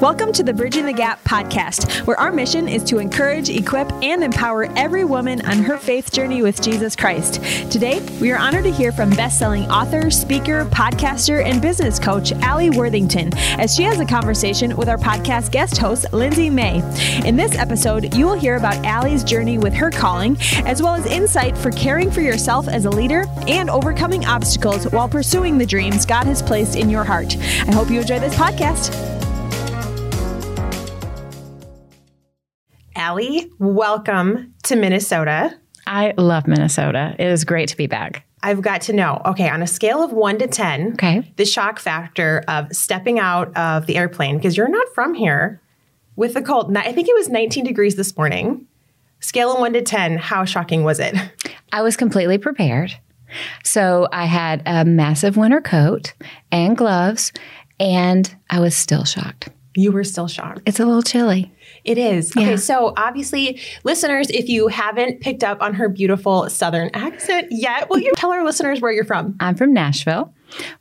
Welcome to the Bridging the Gap podcast, where our mission is to encourage, equip, and empower every woman on her faith journey with Jesus Christ. Today, we are honored to hear from best-selling author, speaker, podcaster, and business coach Allie Worthington as she has a conversation with our podcast guest host Lindsay May. In this episode, you will hear about Allie's journey with her calling, as well as insight for caring for yourself as a leader and overcoming obstacles while pursuing the dreams God has placed in your heart. I hope you enjoy this podcast. Allie, welcome to Minnesota. I love Minnesota. It is great to be back. I've got to know, okay, on a scale of one to 10, Okay. the shock factor of stepping out of the airplane, because you're not from here, with the cold. I think it was 19 degrees this morning. Scale of one to 10, how shocking was it? I was completely prepared. So I had a massive winter coat and gloves, and I was still shocked. You were still shocked. It's a little chilly. It is. Yeah. Okay, so obviously, listeners, if you haven't picked up on her beautiful Southern accent yet, will you tell our listeners where you're from? I'm from Nashville,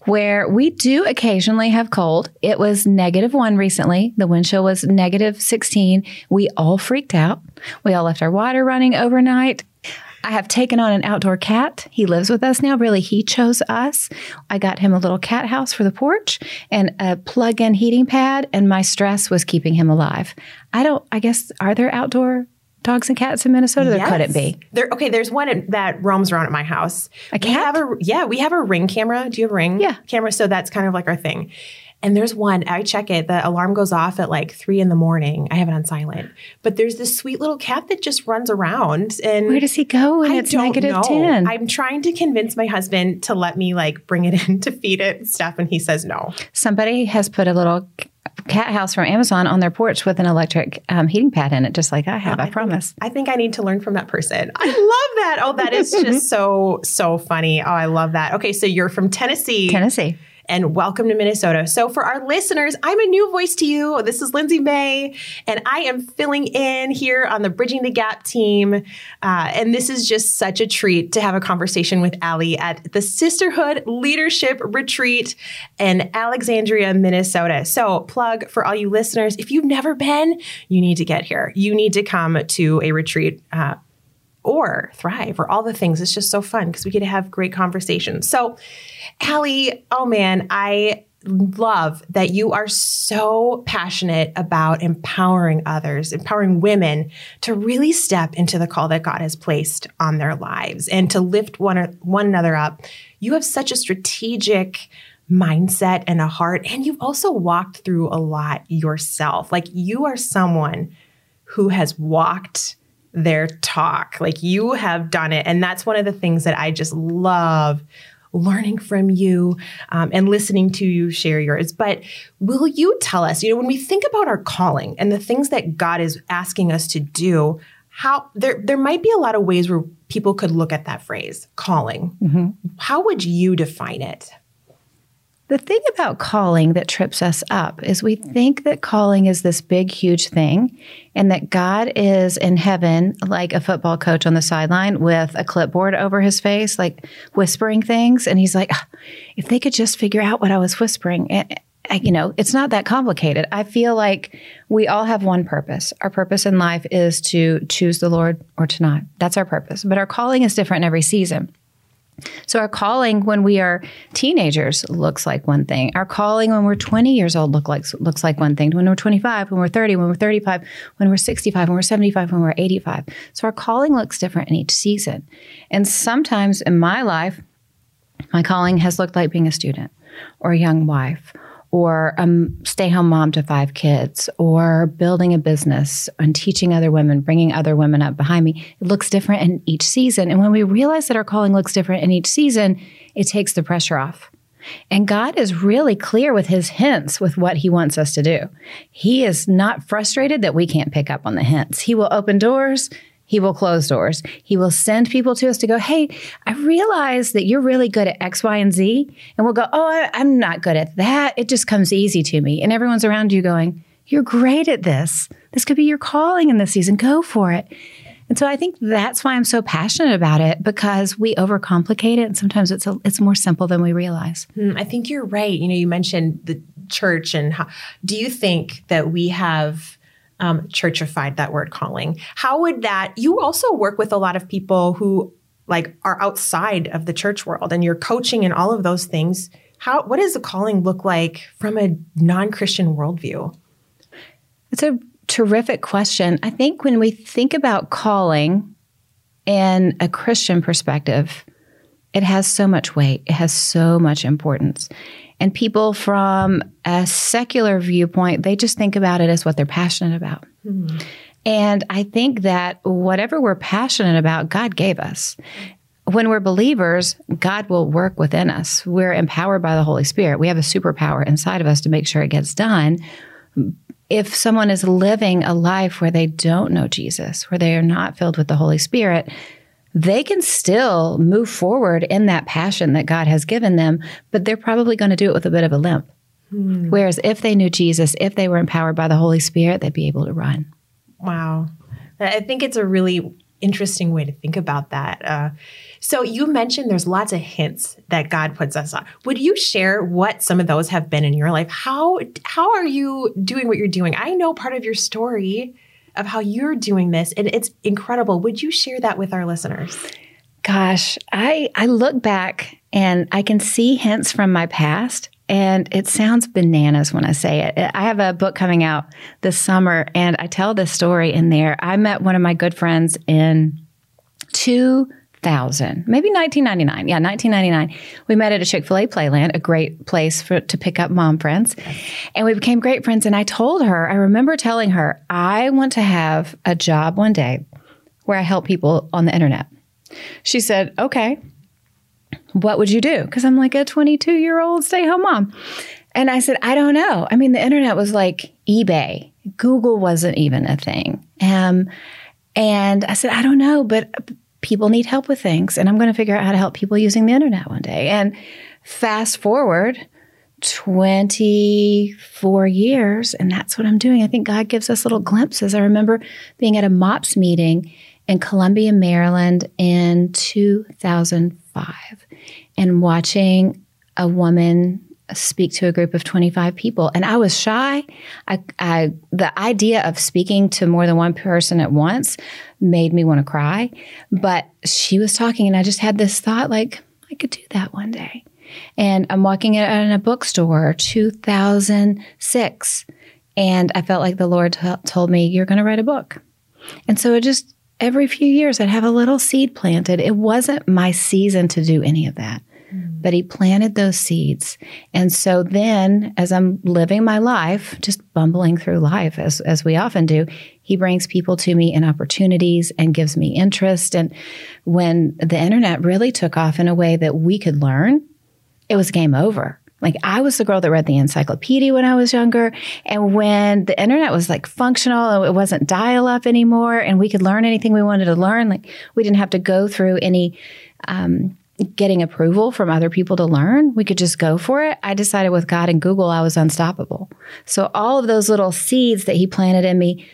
where we do occasionally have cold. It was negative one recently. The wind chill was negative 16. We all freaked out. We all left our water running overnight. I have taken on an outdoor cat. He lives with us now. Really, he chose us. I got him a little cat house for the porch and a plug in heating pad, and my stress was keeping him alive. I don't, I guess, are there outdoor dogs and cats in Minnesota? There couldn't be. There, okay, there's one that roams around at my house. A We cat? have a yeah, we have a ring camera. Do you have a ring Yeah. camera? So that's kind of like our thing. And there's one, I check it, the alarm goes off at like three in the morning. I have it on silent. But there's this sweet little cat that just runs around and Where does he go when I it's don't negative know. 10? I'm trying to convince my husband to let me like bring it in to feed it and stuff, and he says no. Somebody has put a little cat house from Amazon on their porch with an electric um, heating pad in it, just like I have. I, promise. I think I need to learn from that person. I love that. Oh, that is just so, so funny. Oh, I love that. Okay, so you're from Tennessee. Tennessee. And welcome to Minnesota. So, for our listeners, I'm a new voice to you. This is Lindsay May, and I am filling in here on the Bridging the Gap team. Uh, and this is just such a treat to have a conversation with Allie at the Sisterhood Leadership Retreat in Alexandria, Minnesota. So, plug for all you listeners if you've never been, you need to get here. You need to come to a retreat. Uh, or thrive or all the things. It's just so fun because we get to have great conversations. So, Allie, oh man, I love that you are so passionate about empowering others, empowering women to really step into the call that God has placed on their lives and to lift one, one another up. You have such a strategic mindset and a heart, and you've also walked through a lot yourself. Like you are someone who has walked their talk. Like you have done it. And that's one of the things that I just love learning from you um, and listening to you share yours. But will you tell us, you know, when we think about our calling and the things that God is asking us to do, how there there might be a lot of ways where people could look at that phrase, calling. How would you define it? The thing about calling that trips us up is we think that calling is this big, huge thing, and that God is in heaven like a football coach on the sideline with a clipboard over his face, like whispering things. And he's like, "Ah, if they could just figure out what I was whispering. eh, eh, You know, it's not that complicated. I feel like we all have one purpose. Our purpose in life is to choose the Lord or to not. That's our purpose. But our calling is different in every season. So our calling when we are teenagers looks like one thing. Our calling when we're 20 years old look like looks like one thing. When we're 25, when we're 30, when we're 35, when we're 65, when we're 75, when we're 85. So our calling looks different in each season. And sometimes in my life, my calling has looked like being a student or a young wife or a stay home mom to five kids or building a business and teaching other women, bringing other women up behind me. It looks different in each season. And when we realize that our calling looks different in each season, it takes the pressure off. And God is really clear with his hints with what he wants us to do. He is not frustrated that we can't pick up on the hints. He will open doors. He will close doors. He will send people to us to go, Hey, I realize that you're really good at X, Y, and Z. And we'll go, Oh, I, I'm not good at that. It just comes easy to me. And everyone's around you going, You're great at this. This could be your calling in this season. Go for it. And so I think that's why I'm so passionate about it because we overcomplicate it, and sometimes it's a, it's more simple than we realize. Mm, I think you're right. You know, you mentioned the church and how do you think that we have um, churchified that word calling? How would that? You also work with a lot of people who like are outside of the church world, and you're coaching and all of those things. How what does the calling look like from a non-Christian worldview? It's a terrific question. I think when we think about calling in a Christian perspective, it has so much weight, it has so much importance. And people from a secular viewpoint, they just think about it as what they're passionate about. Mm-hmm. And I think that whatever we're passionate about, God gave us. When we're believers, God will work within us. We're empowered by the Holy Spirit. We have a superpower inside of us to make sure it gets done. If someone is living a life where they don't know Jesus, where they are not filled with the Holy Spirit, they can still move forward in that passion that God has given them, but they're probably going to do it with a bit of a limp. Hmm. Whereas if they knew Jesus, if they were empowered by the Holy Spirit, they'd be able to run. Wow. I think it's a really interesting way to think about that. Uh, so you mentioned there's lots of hints that God puts us on. Would you share what some of those have been in your life? How how are you doing what you're doing? I know part of your story of how you're doing this, and it's incredible. Would you share that with our listeners? Gosh, I I look back and I can see hints from my past and it sounds bananas when I say it. I have a book coming out this summer and I tell this story in there. I met one of my good friends in 2000, maybe 1999. Yeah, 1999. We met at a Chick fil A Playland, a great place for, to pick up mom friends. And we became great friends. And I told her, I remember telling her, I want to have a job one day where I help people on the internet. She said, okay what would you do? Because I'm like a 22 year old stay home mom. And I said, I don't know. I mean, the internet was like eBay, Google wasn't even a thing. Um, and I said, I don't know, but people need help with things. And I'm going to figure out how to help people using the internet one day. And fast forward 24 years, and that's what I'm doing. I think God gives us little glimpses. I remember being at a MOPS meeting in Columbia, Maryland in 2005 and watching a woman speak to a group of 25 people. And i was shy. I, I, the idea of speaking to more than one person at once made me want to cry. But she was talking and i just had this thought like i could do that one day. And i'm walking in a bookstore 2006 and i felt like the lord t- told me you're going to write a book. And so it just every few years I'd have a little seed planted. It wasn't my season to do any of that, mm. but he planted those seeds. And so then, as I'm living my life, just bumbling through life, as, as we often do, he brings people to me and opportunities and gives me interest. And when the internet really took off in a way that we could learn, it was game over. Like I was the girl that read the encyclopedia when I was younger. And when the internet was like functional, it wasn't dial up anymore, and we could learn anything we wanted to learn. Like we didn't have to go through any, um, getting approval from other people to learn. We could just go for it. I decided with God and Google, I was unstoppable. So all of those little seeds that he planted in me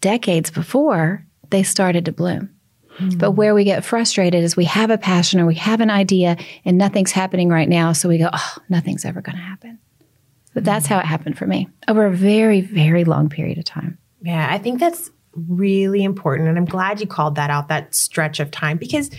decades before, they started to bloom. Hmm. But where we get frustrated is we have a passion or we have an idea and nothing's happening right now. So we go, oh, nothing's ever going to happen. But that's hmm. how it happened for me over a very, very long period of time. Yeah, I think that's really important. And I'm glad you called that out, that stretch of time, because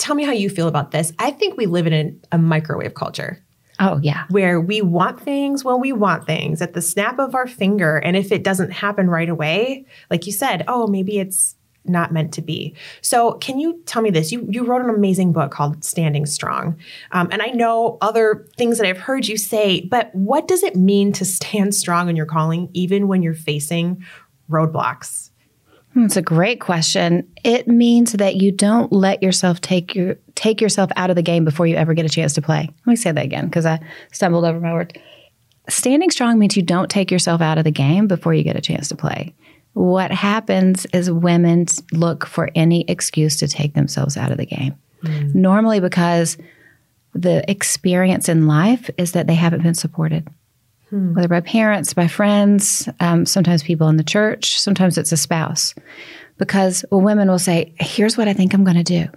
tell me how you feel about this. I think we live in a, a microwave culture. Oh, yeah. Where we want things when we want things at the snap of our finger. And if it doesn't happen right away, like you said, oh, maybe it's not meant to be. So, can you tell me this? You you wrote an amazing book called Standing Strong, um, and I know other things that I've heard you say. But what does it mean to stand strong in your calling, even when you're facing roadblocks? It's a great question. It means that you don't let yourself take your take yourself out of the game before you ever get a chance to play. Let me say that again because I stumbled over my word. Standing strong means you don't take yourself out of the game before you get a chance to play what happens is women look for any excuse to take themselves out of the game. Mm. Normally, because the experience in life is that they haven't been supported, hmm. whether by parents, by friends, um, sometimes people in the church, sometimes it's a spouse. Because well, women will say, Here's what I think I'm going to do.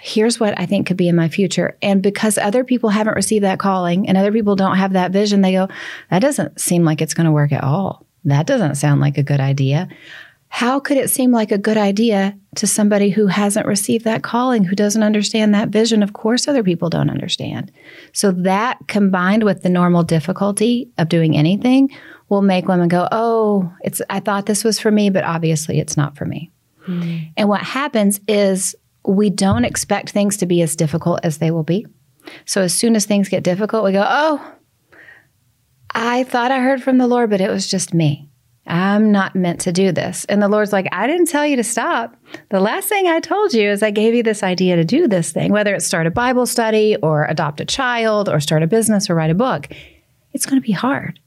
here's what I think could be in my future. And because other people haven't received that calling and other people don't have that vision, they go, that doesn't seem like it's going to work at all. That doesn't sound like a good idea. How could it seem like a good idea to somebody who hasn't received that calling, who doesn't understand that vision? Of course, other people don't understand. So, that combined with the normal difficulty of doing anything will make women go, Oh, it's, I thought this was for me, but obviously it's not for me. Mm-hmm. And what happens is we don't expect things to be as difficult as they will be. So as soon as things get difficult, we go, Oh, I thought I heard from the Lord, but it was just me. I'm not meant to do this. And the Lord's like, I didn't tell you to stop. The last thing I told you is I gave you this idea to do this thing, whether it's start a Bible study or adopt a child or start a business or write a book. It's going to be hard.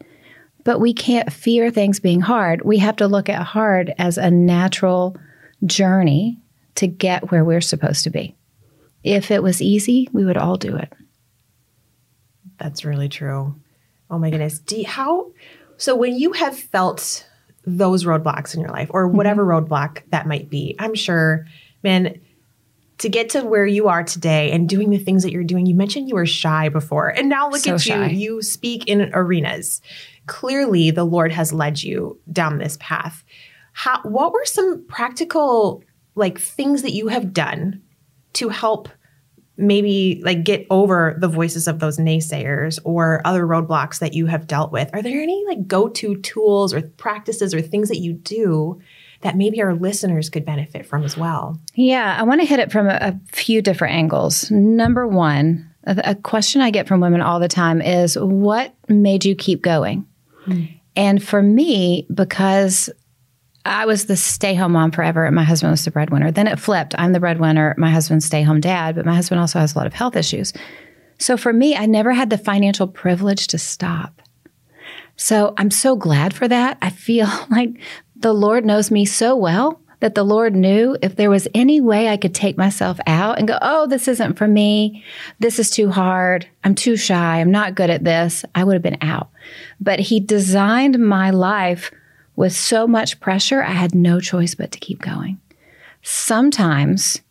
But we can't fear things being hard. We have to look at hard as a natural journey to get where we're supposed to be. If it was easy, we would all do it. That's really true. Oh my goodness. You, how so when you have felt those roadblocks in your life or mm-hmm. whatever mm-hmm. roadblock that might be, I'm sure, man, to get to where you are today and doing the things that you're doing, you mentioned you were shy before. And now look so at shy. you. You speak in arenas. Clearly the Lord has led you down this path. How what were some practical like things that you have done to help maybe like get over the voices of those naysayers or other roadblocks that you have dealt with. Are there any like go-to tools or practices or things that you do that maybe our listeners could benefit from as well? Yeah i want to hit it from a, a few different angles. Number one a, a, question i get from women all the time is what made you keep going? Mm. and for me because I was the stay home mom forever, and my husband was the breadwinner. Then it flipped. I'm the breadwinner, my husband's stay home dad, but my husband also has a lot of health issues. So for me, I never had the financial privilege to stop. So I'm so glad for that. I feel like the Lord knows me so well that the Lord knew if there was any way I could take myself out and go, oh, this isn't for me. This is too hard. I'm too shy. I'm not good at this. I would have been out. But He designed my life with so much pressure, I had no choice but to keep going. Sometimes,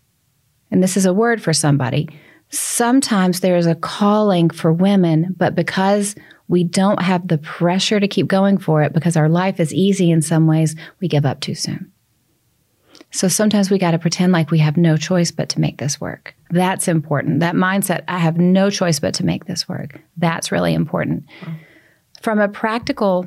and this is a word for somebody, sometimes there is a calling for women, but because we don't have the pressure to keep going for it, because our life is easy in some ways, we give up too soon. So sometimes we got to pretend like we have no choice but to make this work. That's important. That mindset, I have no choice but to make this work. That's really important. From a practical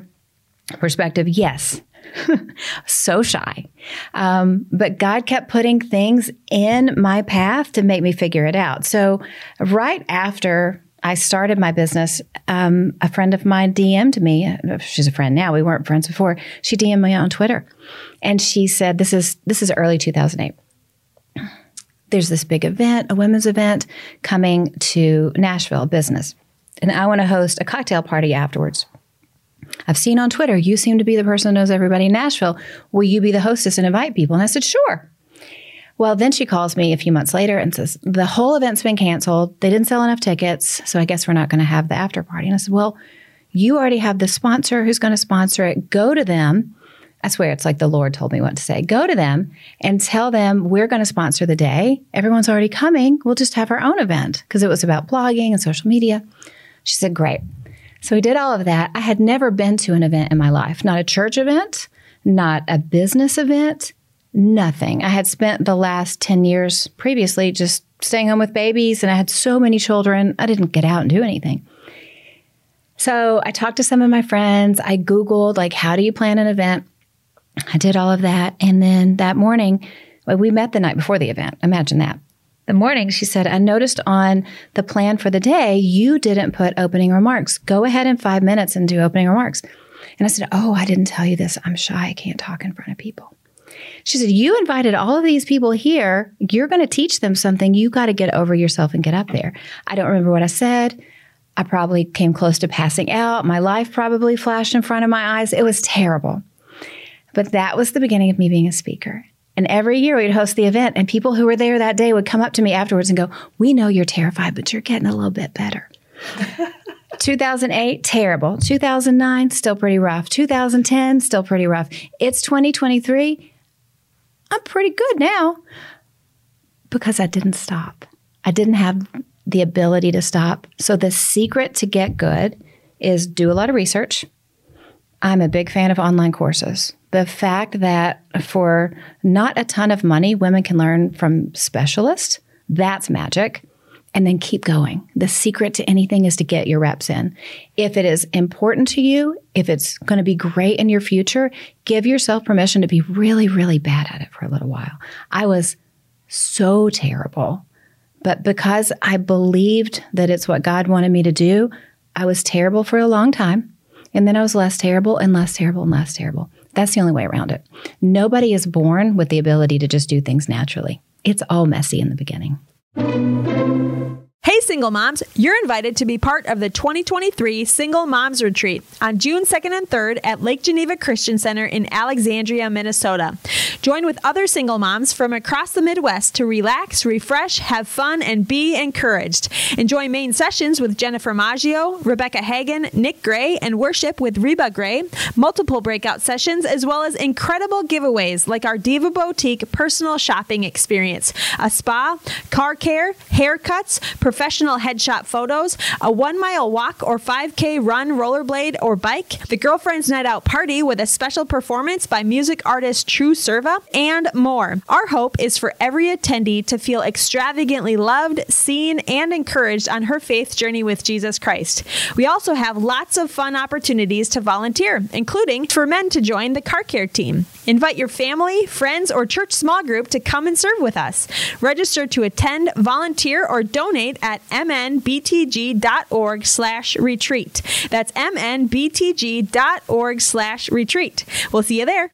perspective, yes, so shy. Um, but God kept putting things in my path to make me figure it out. So, right after I started my business, um, a friend of mine DM'd me. She's a friend now. We weren't friends before. She DM'd me on Twitter, and she said, "This is this is early 2008." There's this big event, a women's event coming to Nashville, business. And I want to host a cocktail party afterwards. I've seen on Twitter, you seem to be the person who knows everybody in Nashville. Will you be the hostess and invite people? And I said, sure. Well, then she calls me a few months later and says, the whole event's been canceled. They didn't sell enough tickets. So I guess we're not going to have the after party. And I said, well, you already have the sponsor who's going to sponsor it. Go to them. I swear it's like the Lord told me what to say. Go to them and tell them we're going to sponsor the day. Everyone's already coming. We'll just have our own event because it was about blogging and social media. She said, Great. So we did all of that. I had never been to an event in my life, not a church event, not a business event, nothing. I had spent the last 10 years previously just staying home with babies, and I had so many children, I didn't get out and do anything. So I talked to some of my friends. I Googled, like, how do you plan an event? I did all of that. And then that morning, well, we met the night before the event. Imagine that the morning, she said, I noticed on the plan for the day, you didn't put opening remarks. Go ahead in five minutes and do opening remarks. And I said, Oh, I didn't tell you this. I'm shy. I can't talk in front of people. She said, You invited all of these people here. You're going to teach them something. You got to get over yourself and get up there. I don't remember what I said. I probably came close to passing out. My life probably flashed in front of my eyes. It was terrible. But that was the beginning of me being a speaker. And every year we'd host the event, and people who were there that day would come up to me afterwards and go, We know you're terrified, but you're getting a little bit better. 2008, terrible. 2009, still pretty rough. 2010, still pretty rough. It's 2023. I'm pretty good now. because I didn't stop. I didn't have the ability to stop. So the secret to get good is do a lot of research. I'm a big fan of online courses. The fact that for not a ton of money, women can learn from specialists, that's magic. And then keep going. The secret to anything is to get your reps in. If it is important to you, if it's going to be great in your future, give yourself permission to be really, really bad at it for a little while. I was so terrible. But because I believed that it's what God wanted me to do, I was terrible for a long time. And then I was less terrible and less terrible and less terrible. That's the only way around it. Nobody is born with the ability to just do things naturally. It's all messy in the beginning. Hey, single moms, you're invited to be part of the 2023 Single Moms Retreat on June 2nd and 3rd at Lake Geneva Christian Center in Alexandria, Minnesota. Join with other single moms from across the Midwest to relax, refresh, have fun, and be encouraged. Enjoy main sessions with Jennifer Maggio, Rebecca Hagan, Nick Gray, and worship with Reba Gray, multiple breakout sessions, as well as incredible giveaways like our Diva Boutique personal shopping experience, a spa, car care, haircuts, professional headshot photos, a one mile walk or 5K run, rollerblade, or bike, the Girlfriends Night Out party with a special performance by music artist True Serva, and more. Our hope is for every attendee to feel extravagantly loved, seen, and encouraged on her faith journey with Jesus Christ. We also have lots of fun opportunities to volunteer, including for men to join the car care team. Invite your family, friends, or church small group to come and serve with us. Register to attend, volunteer, or donate at mnbtg.org slash retreat. That's mnbtg.org slash retreat. We'll see you there.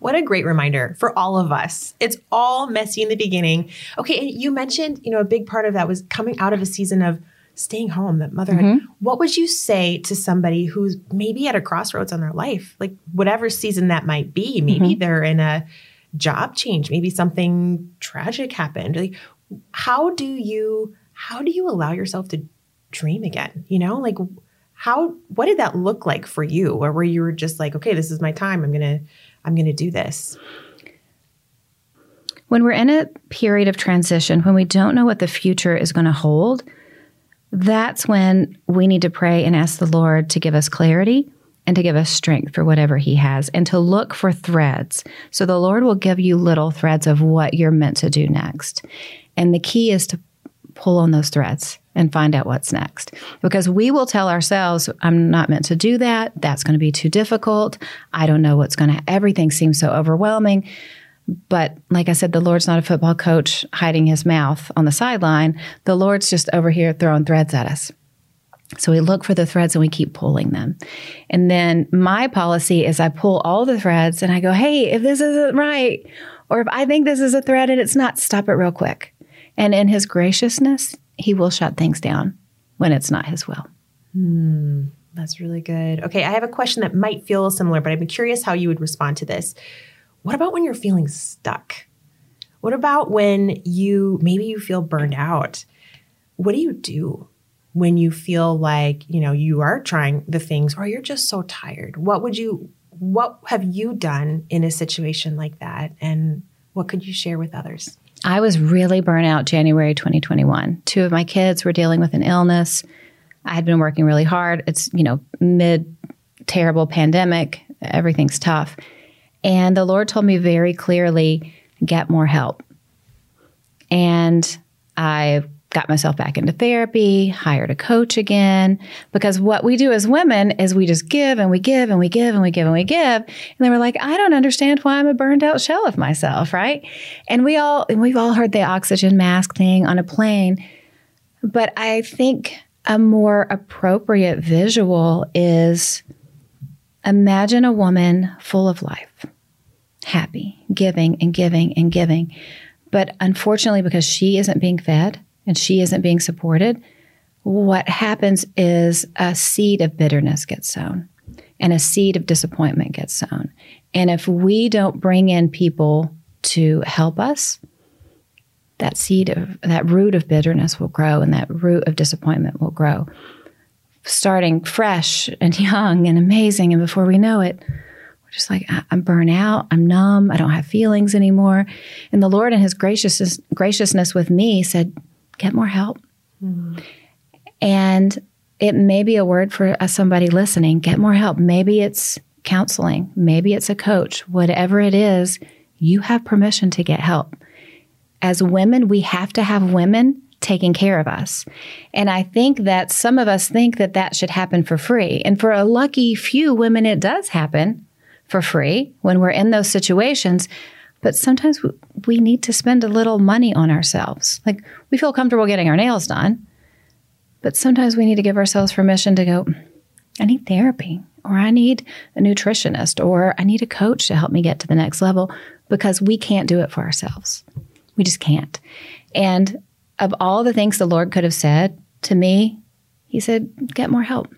What a great reminder for all of us. It's all messy in the beginning. Okay, and you mentioned, you know, a big part of that was coming out of a season of staying home, that motherhood. Mm-hmm. What would you say to somebody who's maybe at a crossroads on their life, like whatever season that might be? Maybe mm-hmm. they're in a job change, maybe something tragic happened. Like, how do you how do you allow yourself to dream again? You know, like how what did that look like for you, or where you were just like, okay, this is my time. I'm gonna I'm gonna do this. When we're in a period of transition, when we don't know what the future is going to hold, that's when we need to pray and ask the Lord to give us clarity and to give us strength for whatever He has and to look for threads. So the Lord will give you little threads of what you're meant to do next. And the key is to pull on those threads and find out what's next. Because we will tell ourselves, I'm not meant to do that. That's going to be too difficult. I don't know what's going to, everything seems so overwhelming. But like I said, the Lord's not a football coach hiding his mouth on the sideline. The Lord's just over here throwing threads at us. So we look for the threads and we keep pulling them. And then my policy is I pull all the threads and I go, hey, if this isn't right, or if I think this is a thread and it's not, stop it real quick. And in his graciousness, he will shut things down when it's not his will. Hmm, that's really good. Okay, I have a question that might feel similar, but I'm curious how you would respond to this. What about when you're feeling stuck? What about when you maybe you feel burned out? What do you do when you feel like, you know, you are trying the things or you're just so tired? What would you what have you done in a situation like that and what could you share with others? I was really burnt out January 2021. Two of my kids were dealing with an illness. I had been working really hard. It's, you know, mid terrible pandemic. Everything's tough. And the Lord told me very clearly, get more help. And I got myself back into therapy, hired a coach again, because what we do as women is we just give and we give and we give and we give and we give. And they were like, I don't understand why I'm a burned out shell of myself, right? And we all, and we've all heard the oxygen mask thing on a plane. But I think a more appropriate visual is imagine a woman full of life, happy, giving and giving and giving. But unfortunately, because she isn't being fed, and she isn't being supported, what happens is a seed of bitterness gets sown and a seed of disappointment gets sown. And if we don't bring in people to help us, that seed of that root of bitterness will grow and that root of disappointment will grow. Starting fresh and young and amazing, and before we know it, we're just like I'm burnt out, I'm numb, I don't have feelings anymore. And the Lord, in His graciousness, graciousness with me, said, "Get more help." Mm-hmm. And it may be a word for uh, somebody listening. Get more help. Maybe it's counseling. Maybe it's a coach. Whatever it is, you have permission to get help. As women, we have to have women taking care of us. And I think that some of us think that that should happen for free. And for a lucky few women, it does happen for free when we're in those situations. But sometimes we need to spend a little money on ourselves. Like we feel comfortable getting our nails done, but sometimes we need to give ourselves permission to go, I need therapy, or I need a nutritionist, or I need a coach to help me get to the next level because we can't do it for ourselves. We just can't. And of all the things the Lord could have said to me, He said, Get more help.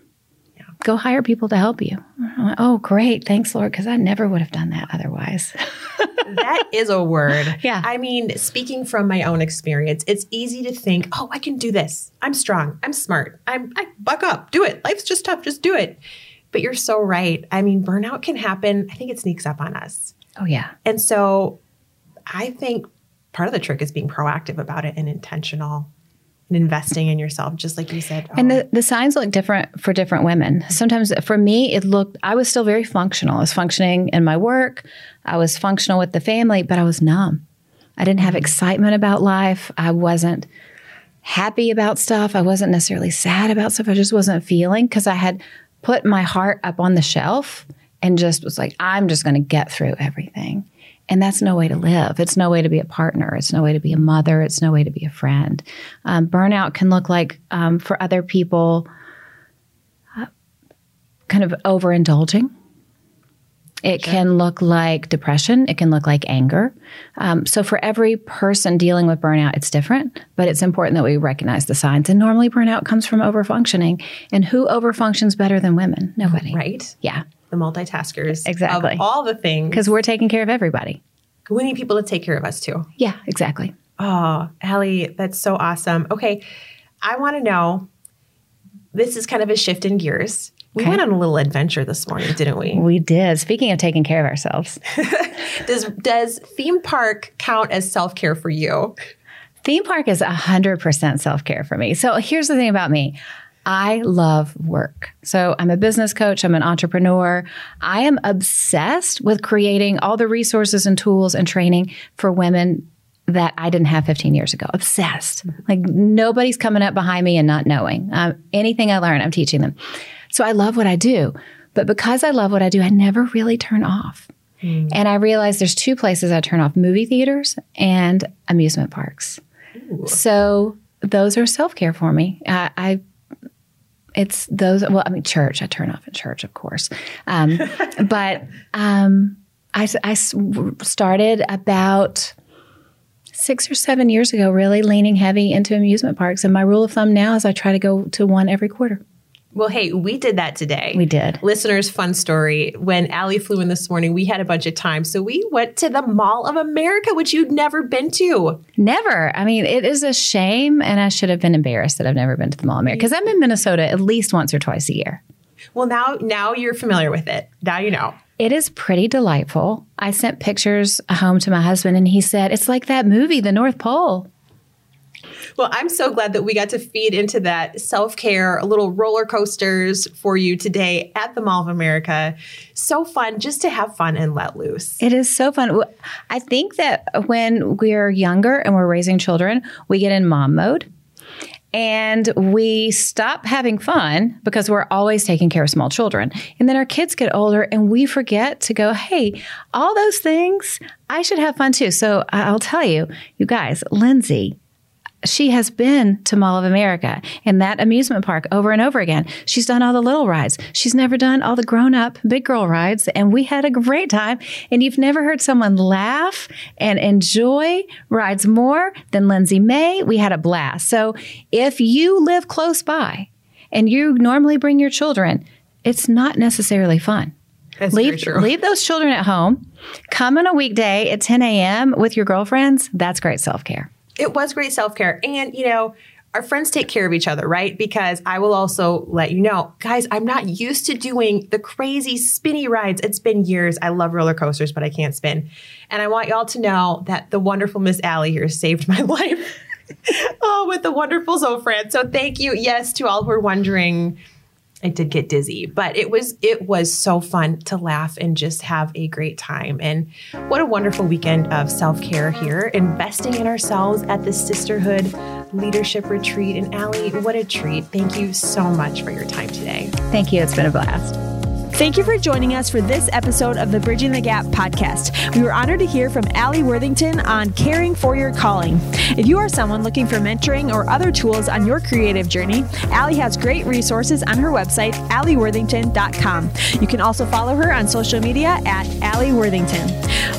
Go hire people to help you. Went, oh, great. Thanks, Lord, because I never would have done that otherwise. that is a word. Yeah. I mean, speaking from my own experience, it's easy to think, oh, I can do this. I'm strong. I'm smart. I'm I buck up. Do it. Life's just tough. Just do it. But you're so right. I mean, burnout can happen. I think it sneaks up on us. Oh, yeah. And so I think part of the trick is being proactive about it and intentional and investing in yourself, just like you said. Oh. And the, um, the signs look different for different women. Sometimes for me, it looked, I was still very functional. I was functioning in my work, I was functional with the family, but I was numb. I didn't have mm. excitement about life. I wasn't happy about stuff. I wasn't necessarily sad about stuff. I just wasn't feeling because I had put my heart up on the shelf and just was like, I'm just going to get through everything. And that's no way to live. It's no way to be a partner. It's no way to be a mother. It's no way to be a friend. Um, burnout can look like, um, for other people, uh, kind of overindulging. It sure. can look like depression. It can look like anger. Um, so, for every person dealing with burnout, it's different, but it's important that we recognize the signs. And normally, burnout comes from overfunctioning. And who overfunctions better than women? Nobody. Right. Yeah the multitaskers exactly of all the things because we're taking care of everybody we need people to take care of us too yeah exactly oh Allie that's so awesome okay I want to know this is kind of a shift in gears we okay. went on a little adventure this morning, didn't we? We did. Speaking of taking care of ourselves, does does theme park count as self care for you? Theme park is hundred percent self care for me. So here's the thing about me: I love work. So I'm a business coach, I'm an entrepreneur. I am obsessed with creating all the resources and tools and training for women that I didn't have 15 years ago. Obsessed. Like nobody's coming up behind me and not knowing. Um, anything I learn, I'm teaching them. So I love what I do. But because I love what I do, I never really turn off. Mm. And I realize there's two places I turn off movie theaters and amusement parks. Ooh. So those are self care for me. I, I it's those. Well, I mean, church. I turn off in church, of course, um, but um, I, I started about six or seven years ago, really leaning heavy into amusement parks. And my rule of thumb now is I try to go to one every quarter. Well, hey, we did that today. We did. Listeners, fun story. When Allie flew in this morning, we had a bunch of time. So we went to the Mall of America, which you'd never been to. Never. I mean, it is a shame, and I should have been embarrassed that I've never been to the Mall of America because I'm in Minnesota at least once or twice a year. Well, now now you're familiar with it. Now you know. It is pretty delightful. I sent pictures home to my husband, and he said, It's like that movie, The North Pole. Well, I'm so glad that we got to feed into that self care, little roller coasters for you today at the Mall of America. So fun just to have fun and let loose. It is so fun. I think that when we're younger and we're raising children, we get in mom mode and we stop having fun because we're always taking care of small children. And then our kids get older and we forget to go, hey, all those things, I should have fun too. So I'll tell you, you guys, Lindsay she has been to Mall of America and that amusement park over and over again. She's done all the little rides. She's never done all the grown up big girl rides. And we had a great time. And you've never heard someone laugh and enjoy rides more than Lindsay May. We had a blast. So if you live close by and you normally bring your children, it's not necessarily fun. That's leave, leave those children at home. Come on a weekday at 10 a.m. with your girlfriends. That's great self care it was great self care. And, you know, our friends take care of each other, right? Because I will also let you know, guys, I'm not used to doing the crazy spinny rides. It's been years. I love roller coasters, but I can't spin. And I want y'all to know that the wonderful Miss Allie here saved my life. oh, with the wonderful Zofran. So thank you, yes, to all who are wondering I did get dizzy, but it was it was so fun to laugh and just have a great time. And what a wonderful weekend of self-care here, investing in ourselves at the sisterhood leadership retreat. And Allie, what a treat. Thank you so much for your time today. Thank you. It's been a blast. Thank you for joining us for this episode of the Bridging the Gap podcast. We were honored to hear from Allie Worthington on caring for your calling. If you are someone looking for mentoring or other tools on your creative journey, Allie has great resources on her website, allieworthington.com. You can also follow her on social media at Allie Worthington.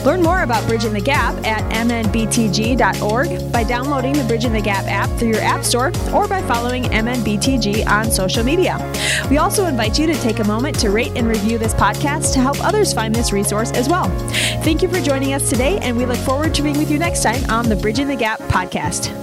Learn more about Bridging the Gap at mnbtg.org by downloading the Bridging the Gap app through your app store or by following MNBTG on social media. We also invite you to take a moment to rate review this podcast to help others find this resource as well. Thank you for joining us today, and we look forward to being with you next time on the Bridging the Gap podcast.